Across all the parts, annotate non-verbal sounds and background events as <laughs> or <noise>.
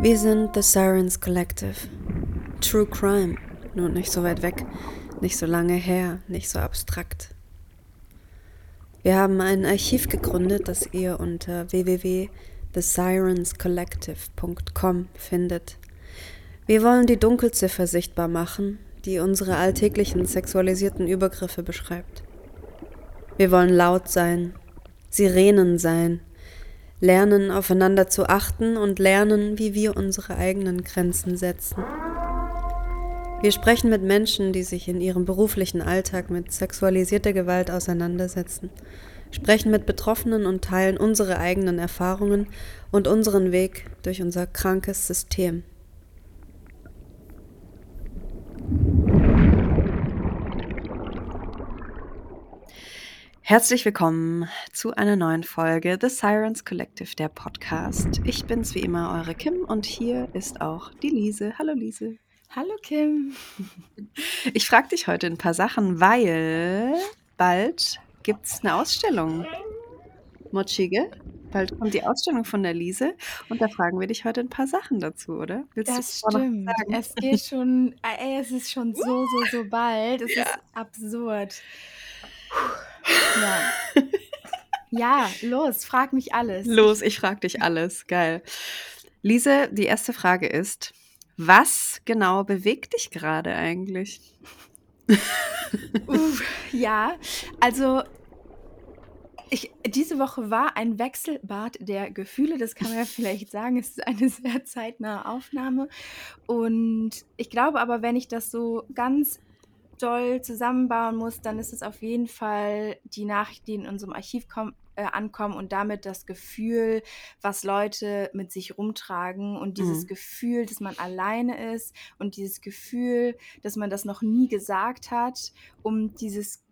Wir sind The Sirens Collective. True Crime. Nur nicht so weit weg, nicht so lange her, nicht so abstrakt. Wir haben ein Archiv gegründet, das ihr unter www.thesirenscollective.com findet. Wir wollen die Dunkelziffer sichtbar machen, die unsere alltäglichen sexualisierten Übergriffe beschreibt. Wir wollen laut sein, Sirenen sein, lernen aufeinander zu achten und lernen, wie wir unsere eigenen Grenzen setzen. Wir sprechen mit Menschen, die sich in ihrem beruflichen Alltag mit sexualisierter Gewalt auseinandersetzen, sprechen mit Betroffenen und teilen unsere eigenen Erfahrungen und unseren Weg durch unser krankes System. Herzlich willkommen zu einer neuen Folge The Sirens Collective, der Podcast. Ich bin's wie immer, eure Kim, und hier ist auch die Liese. Hallo Liese. Hallo Kim. Ich frage dich heute ein paar Sachen, weil bald gibt's eine Ausstellung. Mochige, bald kommt die Ausstellung von der Liese und da fragen wir dich heute ein paar Sachen dazu, oder? Willst das stimmt. Es geht schon, ey, es ist schon so, so, so bald. Es ja. ist absurd. Ja. ja, los, frag mich alles. Los, ich frag dich alles. Geil. Lise, die erste Frage ist, was genau bewegt dich gerade eigentlich? Uff, ja, also ich, diese Woche war ein Wechselbad der Gefühle, das kann man ja vielleicht sagen. Es ist eine sehr zeitnahe Aufnahme. Und ich glaube aber, wenn ich das so ganz doll zusammenbauen muss, dann ist es auf jeden Fall die Nachricht, die in unserem Archiv kommt, äh, ankommen und damit das Gefühl, was Leute mit sich rumtragen und dieses mhm. Gefühl, dass man alleine ist und dieses Gefühl, dass man das noch nie gesagt hat, um dieses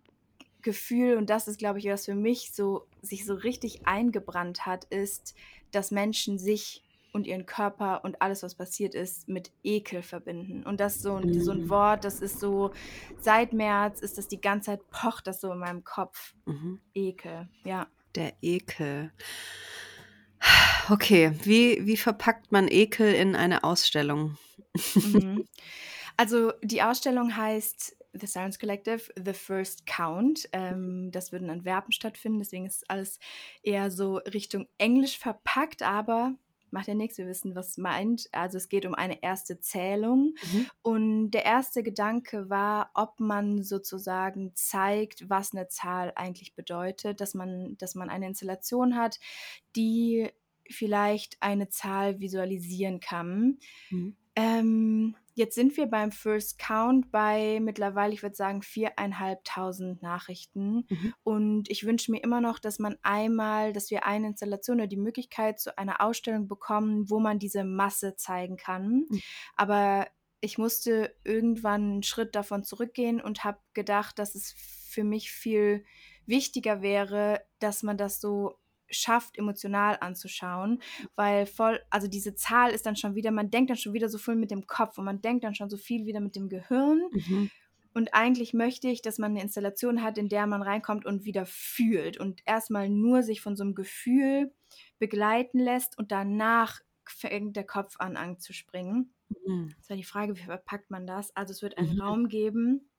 Gefühl, und das ist, glaube ich, was für mich so sich so richtig eingebrannt hat, ist, dass Menschen sich und ihren Körper und alles, was passiert ist, mit Ekel verbinden. Und das ist so ein, so ein mhm. Wort, das ist so, seit März ist das die ganze Zeit, pocht das so in meinem Kopf. Mhm. Ekel, ja. Der Ekel. Okay, wie, wie verpackt man Ekel in eine Ausstellung? Mhm. <laughs> Also die Ausstellung heißt The Science Collective, The First Count. Ähm, das würde in Antwerpen stattfinden, deswegen ist alles eher so Richtung Englisch verpackt, aber macht ja nichts, wir wissen, was meint. Also es geht um eine erste Zählung. Mhm. Und der erste Gedanke war, ob man sozusagen zeigt, was eine Zahl eigentlich bedeutet, dass man, dass man eine Installation hat, die vielleicht eine Zahl visualisieren kann. Mhm. Ähm, Jetzt sind wir beim First Count bei mittlerweile, ich würde sagen, viereinhalbtausend Nachrichten. Mhm. Und ich wünsche mir immer noch, dass man einmal, dass wir eine Installation oder die Möglichkeit zu einer Ausstellung bekommen, wo man diese Masse zeigen kann. Mhm. Aber ich musste irgendwann einen Schritt davon zurückgehen und habe gedacht, dass es für mich viel wichtiger wäre, dass man das so schafft, emotional anzuschauen, weil voll, also diese Zahl ist dann schon wieder, man denkt dann schon wieder so viel mit dem Kopf und man denkt dann schon so viel wieder mit dem Gehirn. Mhm. Und eigentlich möchte ich, dass man eine Installation hat, in der man reinkommt und wieder fühlt und erstmal nur sich von so einem Gefühl begleiten lässt und danach fängt der Kopf an anzuspringen. Mhm. Das war die Frage, wie verpackt man das? Also es wird einen mhm. Raum geben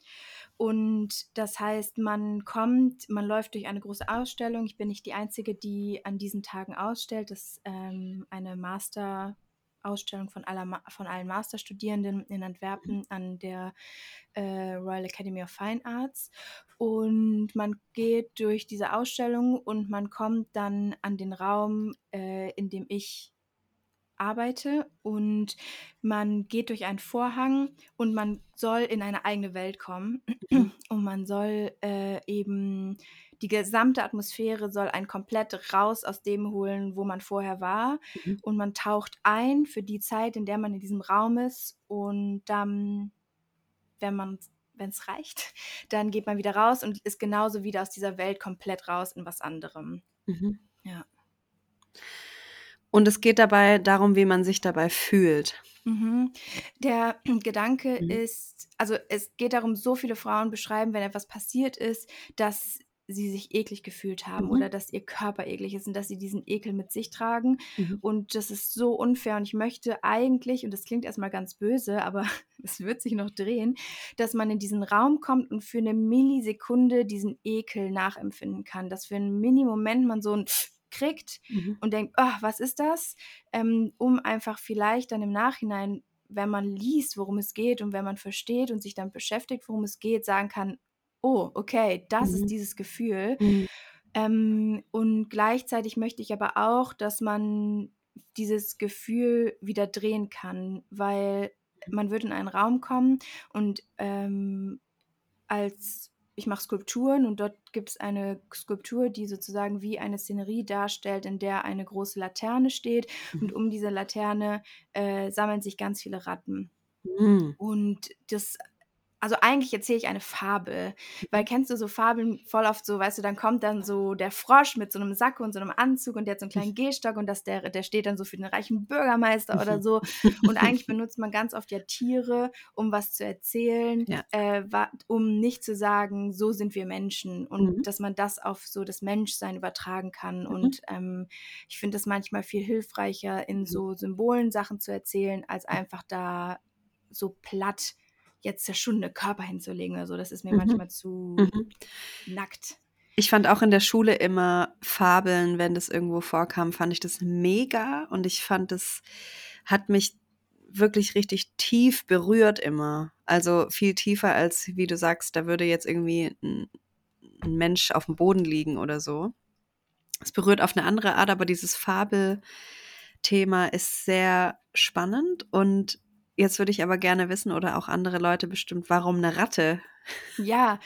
und das heißt, man kommt, man läuft durch eine große Ausstellung. Ich bin nicht die Einzige, die an diesen Tagen ausstellt. Das ist ähm, eine Master-Ausstellung von, aller, von allen Masterstudierenden in Antwerpen mhm. an der äh, Royal Academy of Fine Arts. Und man geht durch diese Ausstellung und man kommt dann an den Raum, äh, in dem ich arbeite und man geht durch einen Vorhang und man soll in eine eigene Welt kommen mhm. und man soll äh, eben die gesamte Atmosphäre soll ein komplett raus aus dem holen, wo man vorher war mhm. und man taucht ein für die Zeit, in der man in diesem Raum ist und dann, wenn man wenn es reicht, <laughs> dann geht man wieder raus und ist genauso wieder aus dieser Welt komplett raus in was anderem. Mhm. Ja. Und es geht dabei darum, wie man sich dabei fühlt. Mhm. Der <clears throat> Gedanke mhm. ist, also es geht darum, so viele Frauen beschreiben, wenn etwas passiert ist, dass sie sich eklig gefühlt haben Mhm. oder dass ihr Körper eklig ist und dass sie diesen Ekel mit sich tragen. Mhm. Und das ist so unfair. Und ich möchte eigentlich, und das klingt erstmal ganz böse, aber <laughs> es wird sich noch drehen, dass man in diesen Raum kommt und für eine Millisekunde diesen Ekel nachempfinden kann. Dass für einen Mini-Moment man so ein kriegt Mhm. und denkt, oh, was ist das? Ähm, um einfach vielleicht dann im Nachhinein, wenn man liest, worum es geht und wenn man versteht und sich dann beschäftigt, worum es geht, sagen kann, oh, okay, das Mhm. ist dieses Gefühl. Mhm. Ähm, und gleichzeitig möchte ich aber auch, dass man dieses Gefühl wieder drehen kann, weil man wird in einen Raum kommen und ähm, als ich mache Skulpturen und dort gibt es eine Skulptur, die sozusagen wie eine Szenerie darstellt, in der eine große Laterne steht und Mhm. um diese Laterne äh, sammeln sich ganz viele Ratten. Mhm. Und das, also eigentlich erzähle ich eine Fabel, weil kennst du so Fabeln voll oft so, weißt du, dann kommt dann so der Frosch mit so einem Sack und so einem Anzug und der hat so einen kleinen <laughs> Gehstock und das der, der steht dann so für den reichen Bürgermeister oder <laughs> so. Und eigentlich benutzt man ganz oft ja Tiere, um was zu erzählen, Ja. äh, um nicht zu sagen, so sind wir Menschen und Mhm. dass man das auf so das Menschsein übertragen kann. Mhm. Und ähm, ich finde das manchmal viel hilfreicher, in Mhm. so Symbolen Sachen zu erzählen, als einfach da so platt jetzt zerschundene Körper hinzulegen oder so. Das ist mir Mhm. manchmal zu Mhm. nackt. Ich fand auch in der Schule immer Fabeln, wenn das irgendwo vorkam, fand ich das mega und ich fand, das hat mich wirklich richtig tief berührt immer. Also viel tiefer als, wie du sagst, da würde jetzt irgendwie ein, ein Mensch auf dem Boden liegen oder so. Es berührt auf eine andere Art, aber dieses Fabelthema ist sehr spannend und jetzt würde ich aber gerne wissen oder auch andere Leute bestimmt, warum eine Ratte? Ja,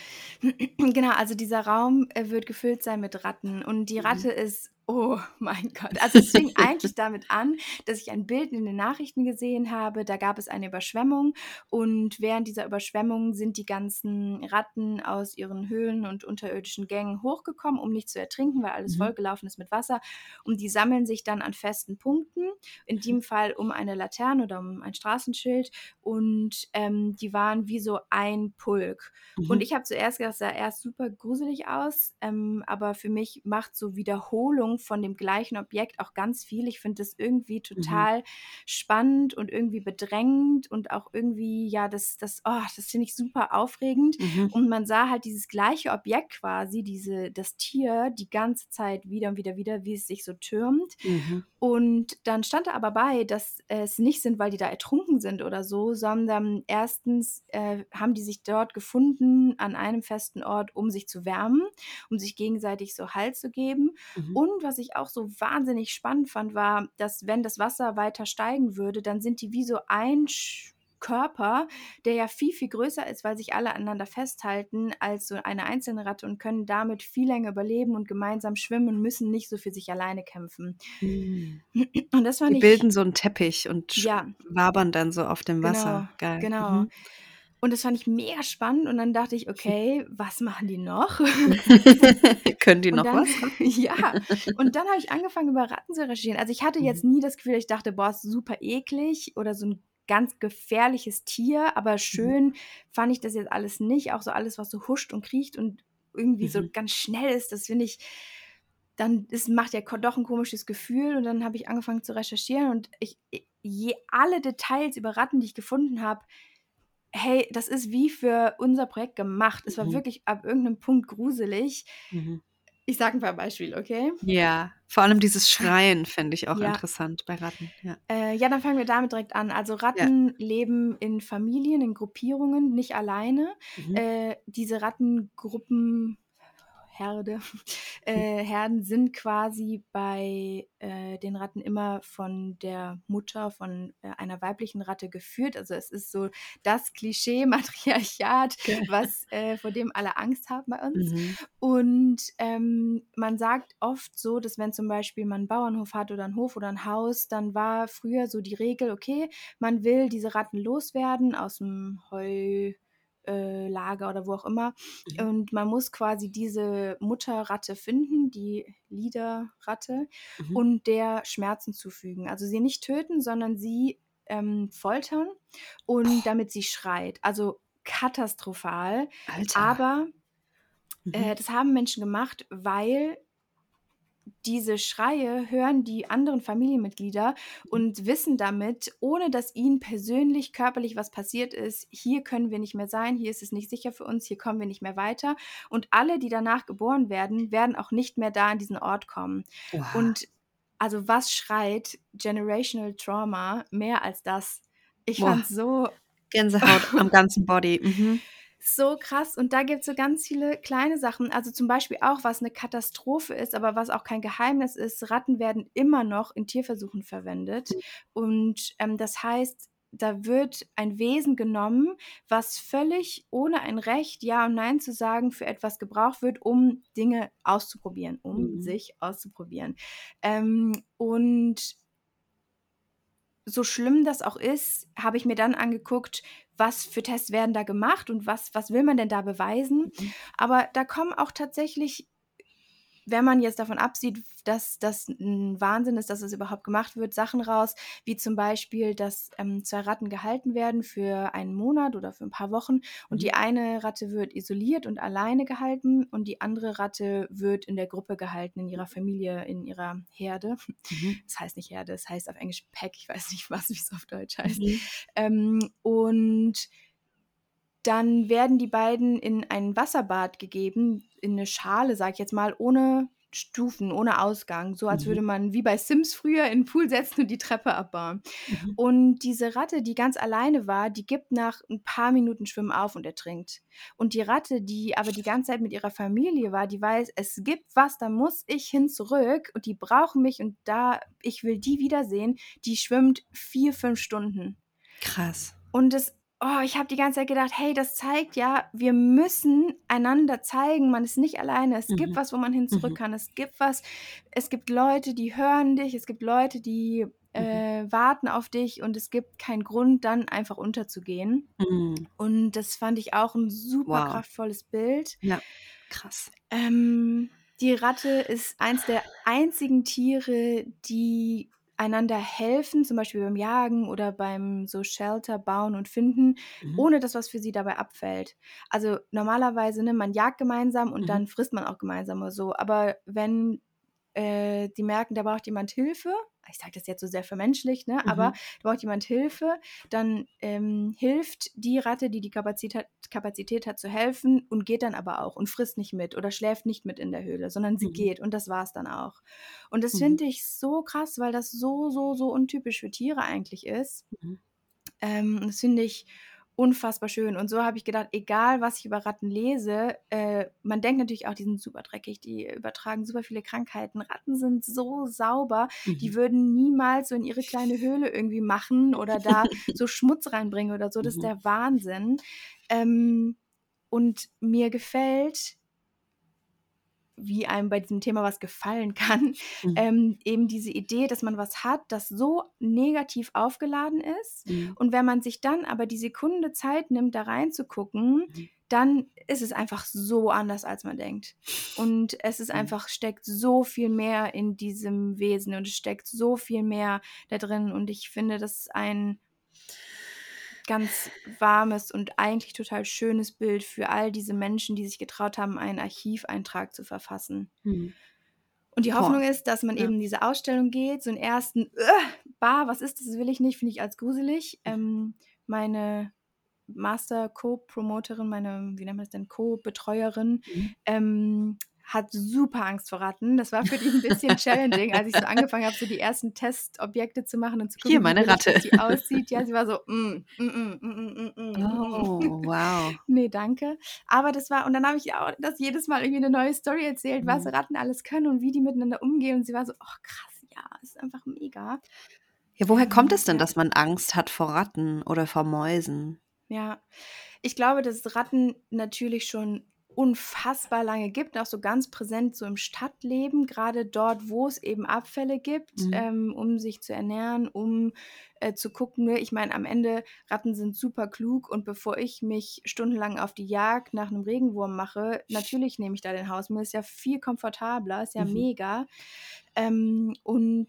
<clears throat> genau. Also dieser Raum äh, wird gefüllt sein mit Ratten und die Mhm. Ratte ist, oh mein Gott. Also es fing eigentlich damit an, dass ich ein Bild in den Nachrichten gesehen habe. Da gab es eine Überschwemmung und während dieser Überschwemmung sind die ganzen Ratten aus ihren Höhlen und unterirdischen Gängen hochgekommen, um nicht zu ertrinken, weil alles Mhm. vollgelaufen ist mit Wasser. Und die sammeln sich dann an festen Punkten, in dem Fall um eine Laterne oder um ein Straßenschild. Und ähm, die waren wie so ein Pulk. Und Mhm. ich habe zuerst gedacht, das sah erst super gruselig aus, ähm, aber für mich macht so Wiederholung von dem gleichen Objekt auch ganz viel. Ich finde das irgendwie Mhm. total spannend und irgendwie bedrängend und auch irgendwie, ja, das, das, oh, das finde ich super aufregend. Mhm. Und man sah halt dieses gleiche Objekt quasi, diese, das Tier, die ganze Zeit wieder und wieder, wieder, wie es sich so türmt. Mhm. Und dann stand da aber bei, dass es nicht sind, weil die da ertrunken sind oder so, sondern erstens äh, haben die sich dort gefunden an einem festen Ort, um sich zu wärmen, um sich gegenseitig so Halt zu geben. Mhm. Und was ich auch so wahnsinnig spannend fand, war, dass wenn das Wasser weiter steigen würde, dann sind die wie so ein Sch- Körper, der ja viel, viel größer ist, weil sich alle aneinander festhalten als so eine einzelne Ratte und können damit viel länger überleben und gemeinsam schwimmen und müssen nicht so für sich alleine kämpfen. Mhm. Und das fand Die ich. bilden so einen Teppich und Ja, wabern dann so auf dem genau, Wasser. Geil. genau. Mhm. Und das fand ich mega spannend. Und dann dachte ich, okay, was machen die noch? <laughs> Können die noch dann, was? <laughs> ja, und dann habe ich angefangen, über Ratten zu recherchieren. Also ich hatte jetzt Mhm. nie das Gefühl, ich dachte, boah, ist super eklig oder so ein ganz gefährliches Tier, aber Mhm. schön fand ich das jetzt alles nicht. Auch so alles, was so huscht und kriecht und irgendwie so Mhm. ganz schnell ist, das finde ich, dann ist, macht ja doch ein komisches Gefühl. Und dann habe ich angefangen zu recherchieren und ich, je alle Details über Ratten, die ich gefunden habe, hey, das ist wie für unser Projekt gemacht. Es war Mhm. wirklich ab irgendeinem Punkt gruselig. Mhm. Ich sage ein paar Beispiele, okay? Ja, vor allem dieses <laughs> Schreien finde ich auch Ja. interessant bei Ratten. Ja. Äh, ja, dann fangen wir damit direkt an. Also Ja. Ratten leben in Familien, in Gruppierungen, nicht alleine. Mhm. Äh, diese Rattengruppen, Herde, <laughs> äh, Herden sind quasi bei äh, den Ratten immer von der Mutter, von äh, einer weiblichen Ratte geführt. Also es ist so das Klischee-Matriarchat, Geil. <laughs> was äh, vor dem alle Angst haben bei uns. Mhm. Und ähm, man sagt oft so, dass wenn zum Beispiel man einen Bauernhof hat oder einen Hof oder ein Haus, dann war früher so die Regel, okay, man will diese Ratten loswerden aus dem Heu. Äh, Lager oder wo auch immer. Mhm. Und man muss quasi diese Mutterratte finden, die Liederratte, Mhm. und der Schmerzen zufügen. Also sie nicht töten, sondern sie ähm, foltern und damit sie schreit. Also katastrophal. Alter. Aber Mhm. Äh, das haben Menschen gemacht, weil diese Schreie hören die anderen Familienmitglieder und wissen damit, ohne dass ihnen persönlich körperlich was passiert ist, hier können wir nicht mehr sein, hier ist es nicht sicher für uns, hier kommen wir nicht mehr weiter. Und alle, die danach geboren werden, werden auch nicht mehr da an diesen Ort kommen. Wow. Und also was schreit Generational Trauma mehr als das? Ich Boah. fand so Gänsehaut am ganzen Body. <laughs> Mhm. So krass. Und da gibt es so ganz viele kleine Sachen. Also zum Beispiel auch, was eine Katastrophe ist, aber was auch kein Geheimnis ist, Ratten werden immer noch in Tierversuchen verwendet. Und ähm, das heißt, da wird ein Wesen genommen, was völlig ohne ein Recht, Ja und Nein zu sagen, für etwas gebraucht wird, um Dinge auszuprobieren, um Mhm. sich auszuprobieren. Ähm, und so schlimm das auch ist, habe ich mir dann angeguckt, was für Tests werden da gemacht und was, was will man denn da beweisen. Mhm. Aber da kommen auch tatsächlich, wenn man jetzt davon absieht, dass das ein Wahnsinn ist, dass es überhaupt gemacht wird, Sachen raus, wie zum Beispiel, dass ähm, zwei Ratten gehalten werden für einen Monat oder für ein paar Wochen und Mhm. die eine Ratte wird isoliert und alleine gehalten und die andere Ratte wird in der Gruppe gehalten, in ihrer Familie, in ihrer Herde. Mhm. Das heißt nicht Herde, das heißt auf Englisch Pack, ich weiß nicht, was wie es auf Deutsch heißt. Mhm. Ähm, und dann werden die beiden in ein Wasserbad gegeben, in eine Schale, sag ich jetzt mal, ohne Stufen, ohne Ausgang. So als Mhm. würde man wie bei Sims früher in den Pool setzen und die Treppe abbauen. Mhm. Und diese Ratte, die ganz alleine war, die gibt nach ein paar Minuten Schwimmen auf und ertrinkt. Und die Ratte, die aber die ganze Zeit mit ihrer Familie war, die weiß, es gibt was, da muss ich hin zurück und die brauchen mich und da, ich will die wiedersehen, die schwimmt vier, fünf Stunden. Krass. Und das, oh, ich habe die ganze Zeit gedacht, hey, das zeigt ja, wir müssen einander zeigen, man ist nicht alleine. Es gibt Mhm. was, wo man hin zurück Mhm. kann. Es gibt was, es gibt Leute, die hören dich, es gibt Leute, die Mhm. äh, warten auf dich und es gibt keinen Grund, dann einfach unterzugehen. Mhm. Und das fand ich auch ein super Wow. kraftvolles Bild. Ja, krass. Ähm, die Ratte ist eins der einzigen Tiere, die einander helfen, zum Beispiel beim Jagen oder beim so Shelter bauen und finden, Mhm. ohne dass was für sie dabei abfällt. Also normalerweise, ne, man jagt gemeinsam und Mhm. dann frisst man auch gemeinsam oder so. Aber wenn äh, die merken, da braucht jemand Hilfe, ich sage das jetzt so sehr vermenschlicht, ne, aber Mhm. da braucht jemand Hilfe, dann ähm, hilft die Ratte, die die Kapazität, Kapazität hat zu helfen und geht dann aber auch und frisst nicht mit oder schläft nicht mit in der Höhle, sondern sie Mhm. geht und das war es dann auch. Und das Mhm. finde ich so krass, weil das so, so, so untypisch für Tiere eigentlich ist. Mhm. Ähm, das finde ich unfassbar schön. Und so habe ich gedacht, egal was ich über Ratten lese, äh, man denkt natürlich auch, die sind super dreckig, die übertragen super viele Krankheiten. Ratten sind so sauber, die Mhm. würden niemals so in ihre kleine Höhle irgendwie machen oder da <laughs> so Schmutz reinbringen oder so. Das ist Mhm. der Wahnsinn. Ähm, und mir gefällt, wie einem bei diesem Thema was gefallen <laughs> kann, Mhm. ähm, eben diese Idee, dass man was hat, das so negativ aufgeladen ist. Mhm. Und wenn man sich dann aber die Sekunde Zeit nimmt, da reinzugucken, Mhm. dann ist es einfach so anders, als man denkt. Und es ist Mhm. einfach, steckt so viel mehr in diesem Wesen und es steckt so viel mehr da drin. Und ich finde, das ist ein ganz warmes und eigentlich total schönes Bild für all diese Menschen, die sich getraut haben, einen Archiveintrag zu verfassen. Mhm. Und die Boah. Hoffnung ist, dass man Ja. eben in diese Ausstellung geht, so einen ersten, äh, bah, was ist das, will ich nicht, finde ich als gruselig. Mhm. Ähm, meine Master-Co-Promoterin, meine, wie nennt man das denn, Co-Betreuerin, Mhm. ähm, hat super Angst vor Ratten. Das war für dich ein bisschen <laughs> challenging, als ich so angefangen habe, so die ersten Testobjekte zu machen und zu gucken, Hier, meine wie Ratte. die aussieht. Ja, sie war so, mm, mm, mm, mm, mm, mm, mm. Oh, wow. nee, danke. Aber das war, und dann habe ich auch das jedes Mal irgendwie eine neue Story erzählt, mhm. was Ratten alles können und wie die miteinander umgehen. Und sie war so, oh krass, ja, ist einfach mega. Ja, woher kommt es denn, dass man Angst hat vor Ratten oder vor Mäusen? Ja, ich glaube, dass Ratten natürlich schon unfassbar lange gibt, auch so ganz präsent so im Stadtleben, gerade dort, wo es eben Abfälle gibt, Mhm. ähm, um sich zu ernähren, um äh, zu gucken. Ne? Ich meine, am Ende, Ratten sind super klug und bevor ich mich stundenlang auf die Jagd nach einem Regenwurm mache, natürlich nehme ich da den Hausmüll, ist ja viel komfortabler, ist ja Mhm. mega. Ähm, und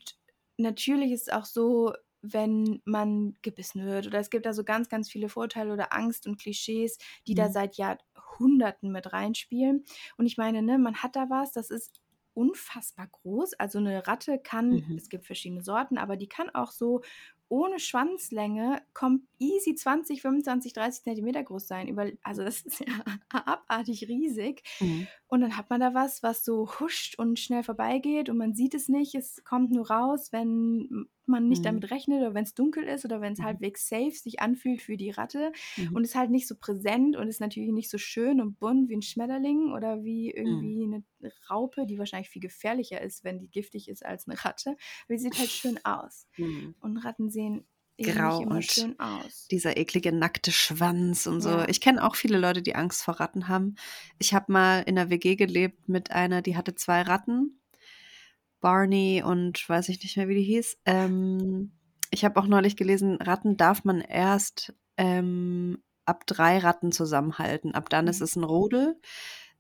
natürlich ist es auch so, wenn man gebissen wird oder es gibt da so ganz, ganz viele Vorurteile oder Angst und Klischees, die da Mhm. seit Hunderten mit reinspielen. Und ich meine, ne, man hat da was, das ist unfassbar groß. Also eine Ratte kann, Mhm. es gibt verschiedene Sorten, aber die kann auch so ohne Schwanzlänge kommt easy 20, 25, 30 Zentimeter groß sein. Also das ist <laughs> ja abartig riesig. Mhm. Und dann hat man da was, was so huscht und schnell vorbeigeht und man sieht es nicht. Es kommt nur raus, wenn man nicht Mhm. damit rechnet oder wenn es dunkel ist oder wenn es Mhm. halbwegs safe sich anfühlt für die Ratte Mhm. und ist halt nicht so präsent und ist natürlich nicht so schön und bunt wie ein Schmetterling oder wie irgendwie eine Raupe, die wahrscheinlich viel gefährlicher ist, wenn die giftig ist als eine Ratte. Aber die sieht halt <laughs> schön aus. Mhm. Und Ratten sehen Grau und. Dieser eklige nackte Schwanz und so. Ja. Ich kenne auch viele Leute, die Angst vor Ratten haben. Ich habe mal in einer WG gelebt mit einer, die hatte zwei Ratten. Barney und weiß ich nicht mehr, wie die hieß. Ähm, ich habe auch neulich gelesen, Ratten darf man erst ähm, ab drei Ratten zusammenhalten. Ab dann ist Mhm. es ein Rudel.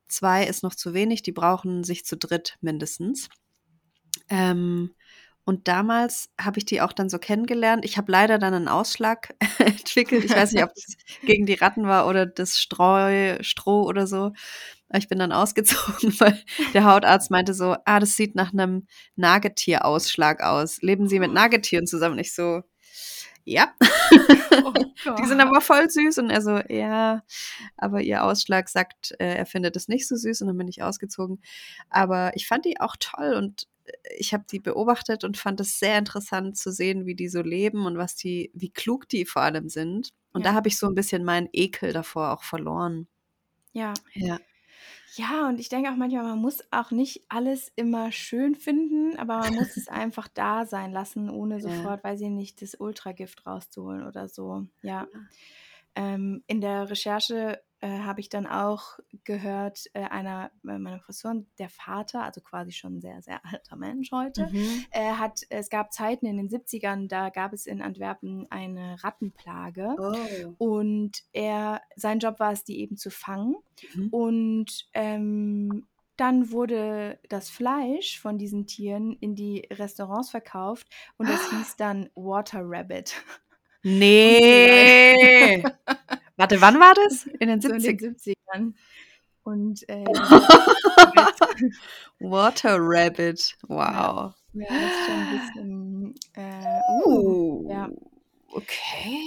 Zwei ist noch zu wenig, die brauchen sich zu dritt mindestens. Ähm, und damals habe ich die auch dann so kennengelernt. Ich habe leider dann einen Ausschlag <laughs> entwickelt. Ich weiß nicht, ob das <laughs> gegen die Ratten war oder das Streu, Stroh oder so. Aber ich bin dann ausgezogen, <laughs> weil der Hautarzt meinte so, ah, das sieht nach einem Nagetierausschlag aus. Leben Sie mit Nagetieren zusammen? Und ich so, ja. Oh Die sind aber voll süß. Und er so, ja, aber ihr Ausschlag sagt, äh, er findet es nicht so süß. Und dann bin ich ausgezogen. Aber ich fand die auch toll und ich habe die beobachtet und fand es sehr interessant zu sehen, wie die so leben und was die, wie klug die vor allem sind. Und Ja. da habe ich so ein bisschen meinen Ekel davor auch verloren. Ja. Ja. Ja, und ich denke auch manchmal, man muss auch nicht alles immer schön finden, aber man muss es <laughs> einfach da sein lassen, ohne Ja. sofort, weiß ich nicht, das Ultragift rauszuholen oder so. Ja. Ähm, in der Recherche äh, habe ich dann auch gehört, äh, einer äh, meiner Professoren, der Vater, also quasi schon ein sehr, sehr <laughs> alter Mensch heute, Mhm. äh, hat, es gab Zeiten in den 70ern, da gab es in Antwerpen eine Rattenplage. Oh. Und er, sein Job war es, die eben zu fangen. Mhm. Und ähm, dann wurde das Fleisch von diesen Tieren in die Restaurants verkauft und das hieß dann Water Rabbit. <laughs> Nee. <laughs> Warte, wann war das? <laughs> In den So in 70 den 70ern. Und äh, <laughs> Water Rabbit. Wow. ja, das ist schon ein bisschen. Äh, uh, ja. Okay.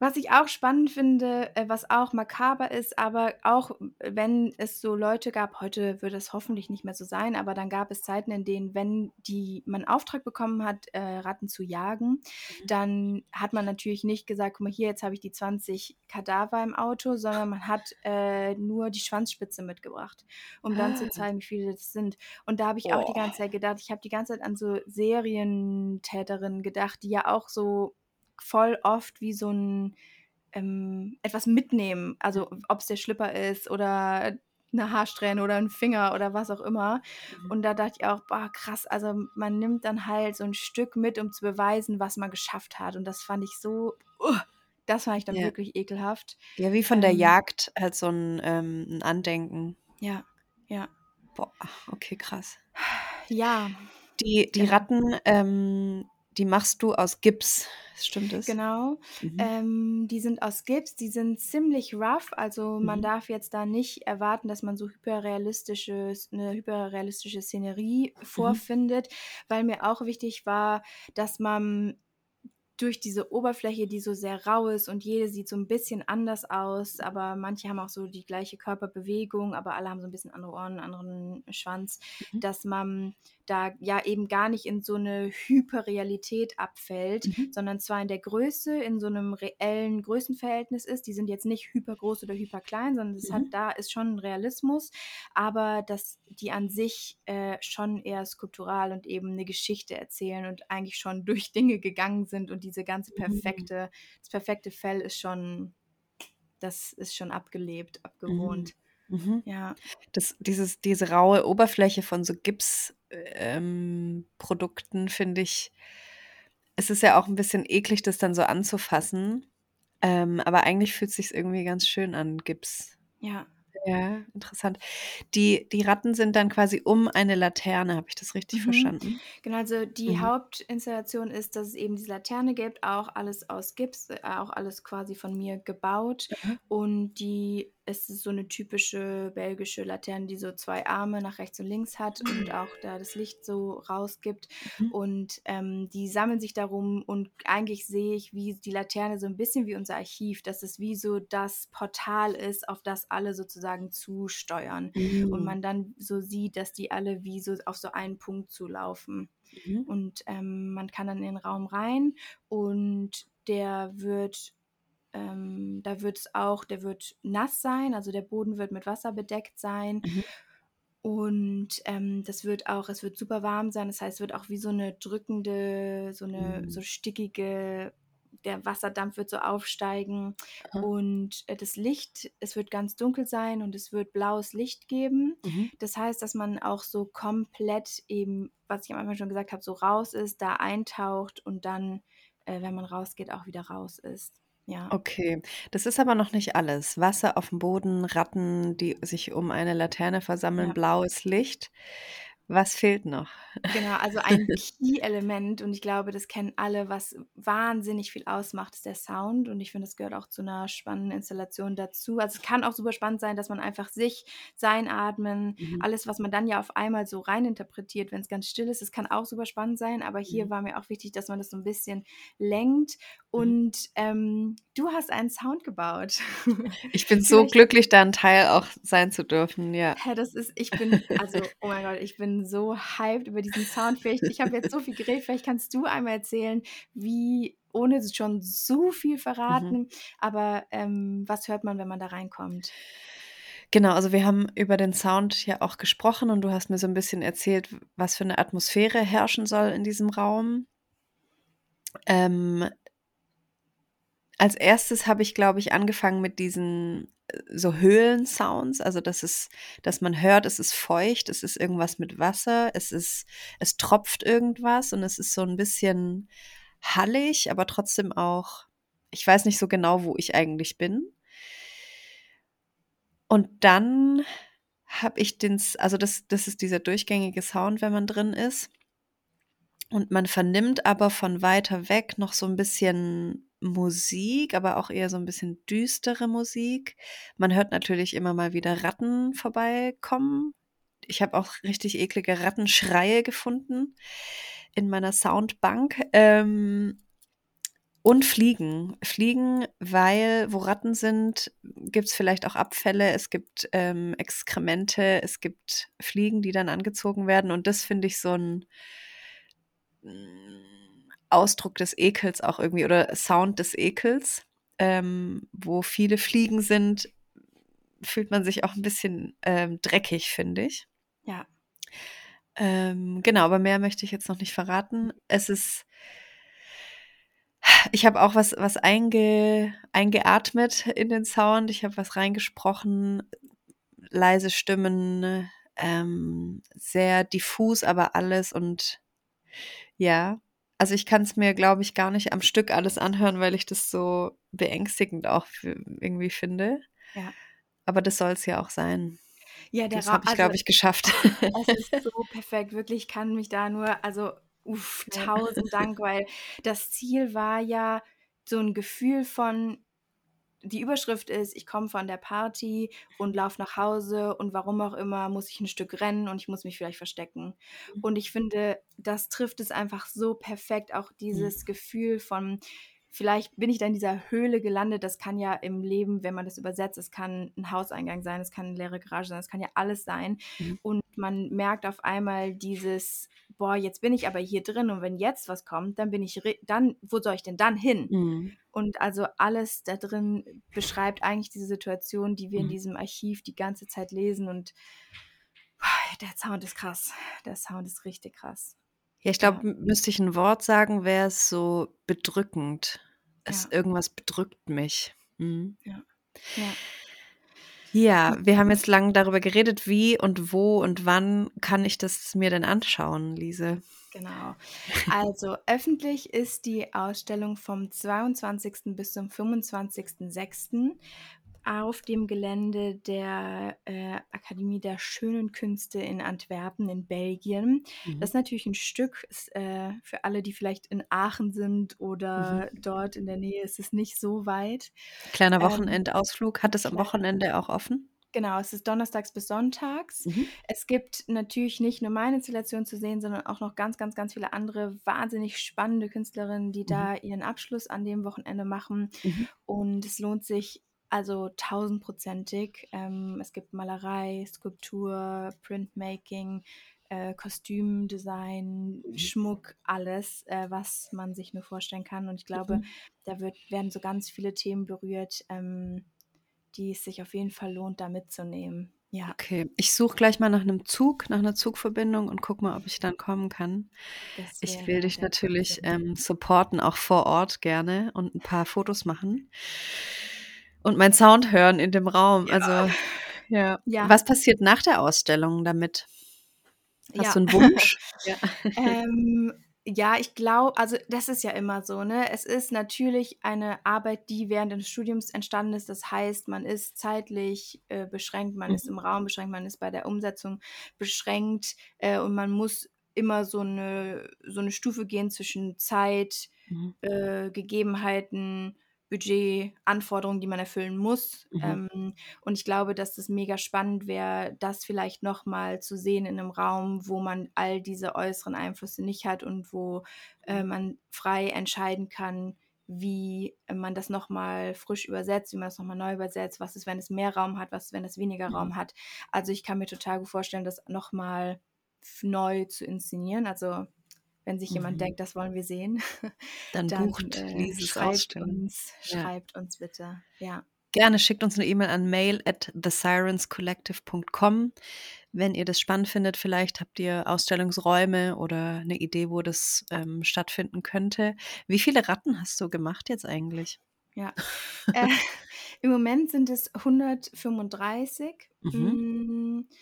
Was ich auch spannend finde, äh, was auch makaber ist, aber auch wenn es so Leute gab, heute wird es hoffentlich nicht mehr so sein, aber dann gab es Zeiten, in denen, wenn die man Auftrag bekommen hat, äh, Ratten zu jagen, dann hat man natürlich nicht gesagt, guck mal hier, jetzt habe ich die 20 Kadaver im Auto, sondern man hat äh, nur die Schwanzspitze mitgebracht, um dann zu Ah. zeigen, wie viele das sind. Und da habe ich auch die ganze Zeit gedacht, ich habe die ganze Zeit an so Serientäterinnen gedacht, die ja auch so voll oft wie so ein ähm, etwas mitnehmen. Also ob es der Schlipper ist oder eine Haarsträhne oder ein Finger oder was auch immer. Mhm. Und da dachte ich auch, boah, krass, also man nimmt dann halt so ein Stück mit, um zu beweisen, was man geschafft hat. Und das fand ich so, uh, das fand ich dann Ja. wirklich ekelhaft. Ja, wie von der Ähm, Jagd halt so ein, ähm, ein Andenken. Ja, ja. Boah, okay, krass. Ja, Die, die Genau. Ratten, ähm, die machst du aus Gips. Stimmt das? genau. Mhm. Ähm, die sind aus Gips, die sind ziemlich rough, also man Mhm. darf jetzt da nicht erwarten, dass man so hyperrealistisches, eine hyperrealistische Szenerie Mhm. vorfindet, weil mir auch wichtig war, dass man durch diese Oberfläche, die so sehr rau ist und jede sieht so ein bisschen anders aus, aber manche haben auch so die gleiche Körperbewegung, aber alle haben so ein bisschen andere Ohren, anderen Schwanz, Mhm. dass man da ja eben gar nicht in so eine Hyperrealität abfällt, Mhm. sondern zwar in der Größe, in so einem reellen Größenverhältnis ist. Die sind jetzt nicht hypergroß oder hyperklein, sondern es hat Mhm. da ist schon ein Realismus, aber dass die an sich äh, schon eher skulptural und eben eine Geschichte erzählen und eigentlich schon <laughs> durch Dinge gegangen sind und diese ganze Mhm. perfekte, das perfekte Fell ist schon, das ist schon abgelebt, abgewohnt. Mhm. Ja, Das, dieses, diese raue Oberfläche von so Gipsprodukten ähm, finde ich, es ist ja auch ein bisschen eklig, das dann so anzufassen. Ähm, aber eigentlich fühlt es sich irgendwie ganz schön an, Gips. ja, Ja, interessant. Die, die Ratten sind dann quasi um eine Laterne, habe ich das richtig Mhm. verstanden? Genau, also die Mhm. Hauptinstallation ist, dass es eben diese Laterne gibt, auch alles aus Gips, äh, auch alles quasi von mir gebaut. Mhm. Und die es ist so eine typische belgische Laterne, die so zwei Arme nach rechts und links hat und auch da das Licht so rausgibt. Mhm. Und ähm, die sammeln sich darum und eigentlich sehe ich, wie die Laterne so ein bisschen wie unser Archiv, dass es wie so das Portal ist, auf das alle sozusagen zusteuern. Und Mhm. man dann so sieht, dass die alle wie so auf so einen Punkt zulaufen. Mhm. Und ähm, man kann dann in den Raum rein und der wird, ähm, da wird es auch, der wird nass sein, also der Boden wird mit Wasser bedeckt sein. Mhm. Und ähm, das wird auch, es wird super warm sein, das heißt, es wird auch wie so eine drückende, so eine Mhm. so stickige, der Wasserdampf wird so aufsteigen Aha. und äh, das Licht, es wird ganz dunkel sein und es wird blaues Licht geben. Mhm. Das heißt, dass man auch so komplett eben, was ich am Anfang schon gesagt habe, so raus ist, da eintaucht und dann, äh, wenn man rausgeht, auch wieder raus ist. Ja. Okay, das ist aber noch nicht alles. Wasser auf dem Boden, Ratten, die sich um eine Laterne versammeln, Ja. blaues Licht. Was fehlt noch? Genau, <laughs> also ein Key-Element und ich glaube, das kennen alle, was wahnsinnig viel ausmacht, ist der Sound und ich finde, das gehört auch zu einer spannenden Installation dazu. Also es kann auch super spannend sein, dass man einfach sich, sein Atmen, Mhm. alles, was man dann ja auf einmal so reininterpretiert, wenn es ganz still ist, das kann auch super spannend sein, aber hier Mhm. war mir auch wichtig, dass man das so ein bisschen lenkt Mhm. und ähm, du hast einen Sound gebaut. <laughs> Ich bin so glücklich, da ein Teil auch sein zu dürfen, ja. Hä, das ist ich bin also, oh mein Gott, ich bin so hyped über diesen Sound. Vielleicht ich habe jetzt so viel geredet, vielleicht kannst du einmal erzählen, wie ohne schon so viel Mhm. verraten, aber, ähm, was hört man, wenn man da reinkommt? Genau, also wir haben über den Sound ja auch gesprochen und du hast mir so ein bisschen erzählt, was für eine Atmosphäre herrschen soll in diesem Raum. Ähm als Erstes habe ich, glaube ich, angefangen mit diesen, so Höhlensounds, also dass es dass man hört, es ist feucht, es ist irgendwas mit Wasser, es ist es tropft irgendwas und es ist so ein bisschen hallig, aber trotzdem auch ich weiß nicht so genau, wo ich eigentlich bin. Und dann habe ich den also das das ist dieser durchgängige Sound, wenn man drin ist. Und man vernimmt aber von weiter weg noch so ein bisschen Musik, aber auch eher so ein bisschen düstere Musik. Man hört natürlich immer mal wieder Ratten vorbeikommen. Ich habe auch richtig eklige Rattenschreie gefunden in meiner Soundbank. Ähm, und Fliegen. Fliegen, weil wo Ratten sind, gibt's vielleicht auch Abfälle, es gibt, ähm, Exkremente, es gibt Fliegen, die dann angezogen werden und das finde ich so 'n hm, Ausdruck des Ekels auch irgendwie oder Sound des Ekels. Ähm, wo viele Fliegen sind, fühlt man sich auch 'n bisschen, ähm, dreckig, finde ich. Ja. Ähm, genau, aber mehr möchte ich jetzt noch nicht verraten. Es ist ich habe auch was was einge eingeatmet in den Sound. Ich habe was reingesprochen, leise Stimmen, ähm, sehr diffus, aber alles und ja. Also, ich kann's mir, glaube ich, gar nicht am Stück alles anhören, weil ich das so beängstigend auch irgendwie finde. Ja. Aber das soll's ja auch sein. Ja, der Das habe ich, also glaube ich, geschafft. es ist <laughs> so perfekt, wirklich, ich kann mich da nur also, uff, tausend Dank, weil das Ziel war ja so 'n Gefühl von die Überschrift ist: „Ich komme von der Party und laufe nach Hause und warum auch immer muss ich 'n Stück rennen und ich muss mich vielleicht verstecken.“ Mhm. Und ich finde, das trifft es einfach so perfekt, auch Mhm. dieses Gefühl von vielleicht bin ich da in dieser Höhle gelandet. Das kann ja im Leben, wenn man das übersetzt es kann 'n Hauseingang sein, es kann 'ne leere Garage sein, es kann ja alles sein. Mhm. Und man merkt auf einmal dieses: „Boah, jetzt bin ich aber hier drin und wenn jetzt was kommt, dann bin ich dann wo soll ich denn dann hin?“ Mhm. Und also alles da drin beschreibt eigentlich diese Situation, die wir in Mhm. diesem Archiv die ganze Zeit lesen und der Sound ist krass. Der Sound ist richtig krass. Ja, ich Ja. glaube, m müsste ich 'n Wort sagen, wäre es so bedrückend. Es Ja. irgendwas bedrückt mich. Mhm. Ja. Ja. Ja, wir haben jetzt lang darüber geredet, wie und wo und wann kann ich das mir denn anschauen, Lise? Genau. Also, öffentlich ist die Ausstellung vom 22. bis zum 25.06. auf dem Gelände der äh, Akademie der Schönen Künste in Antwerpen in Belgien. Mhm. Das ist natürlich ein Stück, ist, äh, für alle, die vielleicht in Aachen sind oder Mhm. dort in der Nähe, ist es nicht so weit. Kleiner Ähm, Wochenendausflug. Hat es am Wochenende auch offen? Genau, es ist donnerstags bis sonntags. Mhm. Es gibt natürlich nicht nur meine Installation zu sehen, sondern auch noch ganz, ganz, ganz viele andere wahnsinnig spannende Künstlerinnen, die Mhm. da ihren Abschluss an dem Wochenende machen. Mhm. Und es lohnt sich also tausendprozentig. Ähm, es gibt Malerei, Skulptur, Printmaking, äh, Kostümdesign, Mhm. Schmuck, alles, äh, was man sich nur vorstellen kann. Und ich glaube, Mhm. da wird, werden so ganz viele Themen berührt, ähm, die es sich auf jeden Fall lohnt, da mitzunehmen. Ja, Okay, ich suche gleich mal nach einem Zug, nach einer Zugverbindung und gucke mal, ob ich dann kommen kann. Ich will dich natürlich ähm, supporten, auch vor Ort gerne und ein paar Fotos machen und meinen Sound hören in dem Raum. Ja. Also, ja. Ja. Was passiert nach der Ausstellung damit? Hast Ja. du einen Wunsch? <laughs> Ja. Ähm, ja, ich glaube, also das ist ja immer so, ne? Es ist natürlich eine Arbeit, die während des Studiums entstanden ist. Das heißt, man ist zeitlich äh, beschränkt, man ist Mhm. im Raum beschränkt, man ist bei der Umsetzung beschränkt äh, und man muss immer so eine, so eine Stufe gehen zwischen Zeit, Mhm. äh, Gegebenheiten, Budget, Anforderungen, die man erfüllen muss. Mhm. Ähm, und ich glaube, dass das mega spannend wäre, das vielleicht nochmal zu sehen in einem Raum, wo man all diese äußeren Einflüsse nicht hat und wo äh, man frei entscheiden kann, wie man das nochmal frisch übersetzt, wie man das nochmal neu übersetzt, was ist, wenn es mehr Raum hat, was ist, wenn es weniger Mhm. Raum hat. Also ich kann mir total gut vorstellen, das nochmal neu zu inszenieren. Also wenn sich jemand Mhm. denkt, das wollen wir sehen, <laughs> Dann dann bucht äh, Lises schreibt uns, Ja. schreibt uns bitte. Ja. Gerne schickt uns eine E-Mail an mail at thesirenscollective.com. Wenn ihr das spannend findet, vielleicht habt ihr Ausstellungsräume oder eine Idee, wo das ähm, stattfinden könnte. Wie viele Ratten hast du gemacht jetzt eigentlich? Ja. <laughs> Äh, <laughs> Im Moment sind es 135. Mhm. Ah,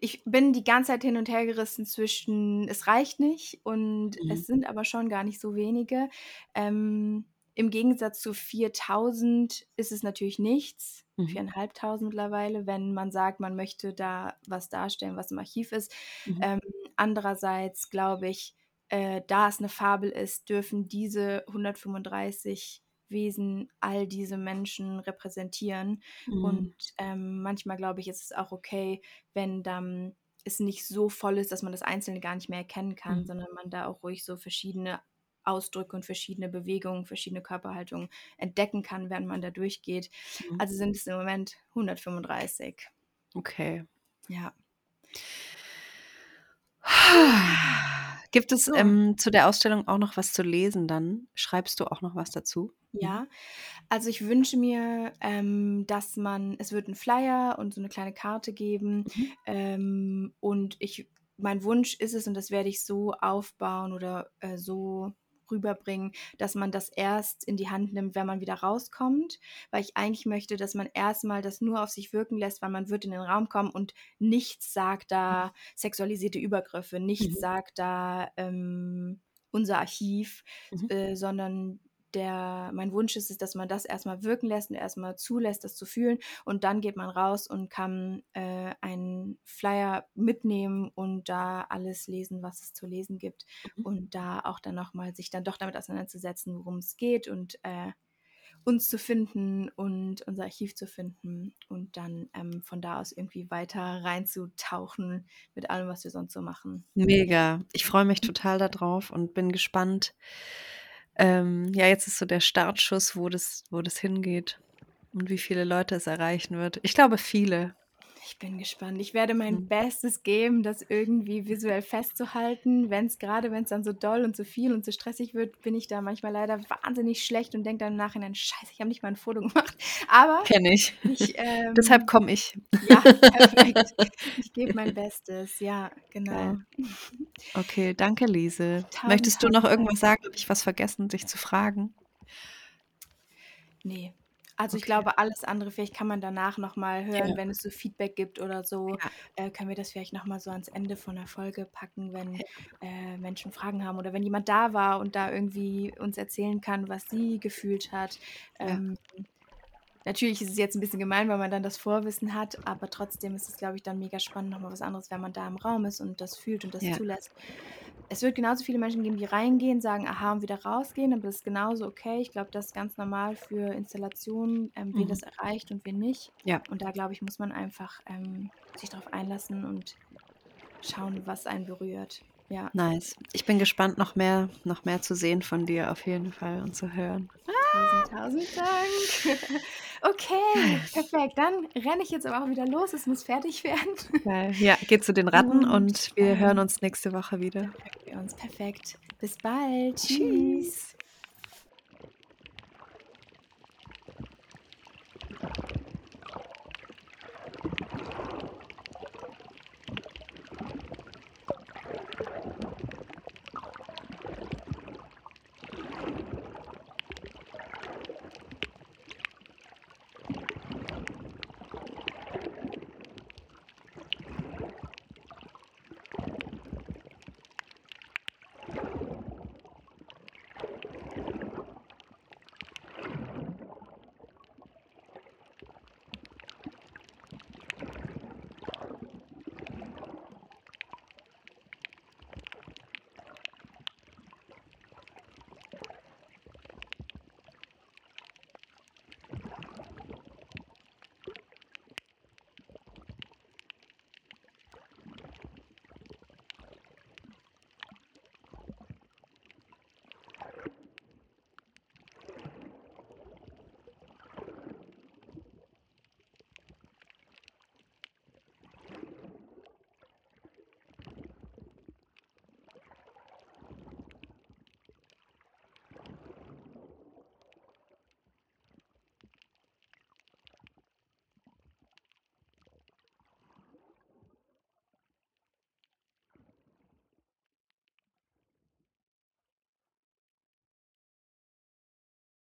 Ich bin die ganze Zeit hin und her gerissen zwischen, es reicht nicht und Mhm. es sind aber schon gar nicht so wenige. Ähm, Im Gegensatz zu 4000 ist es natürlich nichts. Mhm. 4.500 mittlerweile, wenn man sagt, man möchte da was darstellen, was im Archiv ist. Mhm. Ähm, andererseits glaube ich, äh, da es eine Fabel ist, dürfen diese 135 Wesen all diese Menschen repräsentieren. Mhm. Und ähm, manchmal glaube ich, ist es auch okay, wenn dann es nicht so voll ist, dass man das Einzelne gar nicht mehr erkennen kann, Mhm. sondern man da auch ruhig so verschiedene Ausdrücke und verschiedene Bewegungen, verschiedene Körperhaltungen entdecken kann, während man da durchgeht. Mhm. Also sind es im Moment 135. Okay. Ja. <sighs> <sighs> Gibt es So. ähm, zu der Ausstellung auch noch was zu lesen dann? Schreibst du auch noch was dazu? Ja, also ich wünsche mir, ähm, dass man, es wird einen Flyer und so eine kleine Karte geben. Mhm. Ähm, und ich, mein Wunsch ist es, und das werde ich so aufbauen oder äh, so rüberbringen, dass man das erst in die Hand nimmt, wenn man wieder rauskommt, weil ich eigentlich möchte, dass man erstmal das nur auf sich wirken lässt, weil man wird in den Raum kommen und nichts sagt da sexualisierte Übergriffe, nichts Mhm. sagt da ähm, unser Archiv, Mhm. äh, sondern der, mein Wunsch ist es, dass man das erstmal wirken lässt und erstmal zulässt, das zu fühlen. Und dann geht man raus und kann äh, einen Flyer mitnehmen und da alles lesen, was es zu lesen gibt. Mhm. Und da auch dann nochmal sich dann doch damit auseinanderzusetzen, worum es geht und äh, uns zu finden und unser Archiv zu finden und dann ähm, von da aus irgendwie weiter reinzutauchen mit allem, was wir sonst so machen. Mega. Ich freue mich total darauf und bin gespannt. Ähm, ja, jetzt ist so der Startschuss, wo das, wo das hingeht und wie viele Leute es erreichen wird. Ich glaube, viele. Ich bin gespannt. Ich werde mein Mhm. Bestes geben, das irgendwie visuell festzuhalten. Wenn es gerade, wenn es dann so doll und so viel und so stressig wird, bin ich da manchmal leider wahnsinnig schlecht und denke dann im Nachhinein, scheiße, ich habe nicht mal ein Foto gemacht. Aber Kenne ich. ich, ähm, Deshalb komme ich. ja, <laughs> perfekt. Ich gebe mein Bestes. Ja, genau. Geil. Okay, danke, Lise. Tausend, Möchtest du noch irgendwas sagen? Habe ich was vergessen, dich zu fragen? Nee. Also, ich Okay. glaube, alles andere vielleicht kann man danach noch mal hören, Ja. wenn es so Feedback gibt oder so, Ja. äh, können wir das vielleicht noch mal so ans Ende von der Folge packen, wenn, Ja. äh, Menschen Fragen haben oder wenn jemand da war und da irgendwie uns erzählen kann, was sie gefühlt hat. Ja. Ähm, natürlich ist es jetzt 'n bisschen gemein, weil man dann das Vorwissen hat, aber trotzdem ist es, glaube ich, dann mega spannend, noch mal was anderes, wenn man da im Raum ist und das fühlt und das Ja. zulässt. Es wird genauso viele Menschen geben, die reingehen, sagen: „Aha“ und wieder rausgehen, aber das ist genauso okay. Ich glaube, das ist ganz normal für Installationen, ähm, wen Mhm. das erreicht und wen nicht. Ja. Und da, glaube ich, muss man einfach, ähm, sich drauf einlassen und schauen, was einen berührt. Ja. Nice. Ich bin gespannt, noch mehr noch mehr zu sehen von dir auf jeden Fall und zu hören. Tausend, tausend Dank. <laughs> Okay, perfekt. Dann renne ich jetzt aber auch wieder los. Es muss fertig werden. Geil. Ja, geh zu den Ratten Und, und wir hören ähm uns nächste Woche wieder. hören wir uns. Perfekt. Bis bald. Tschüss. Tschüss.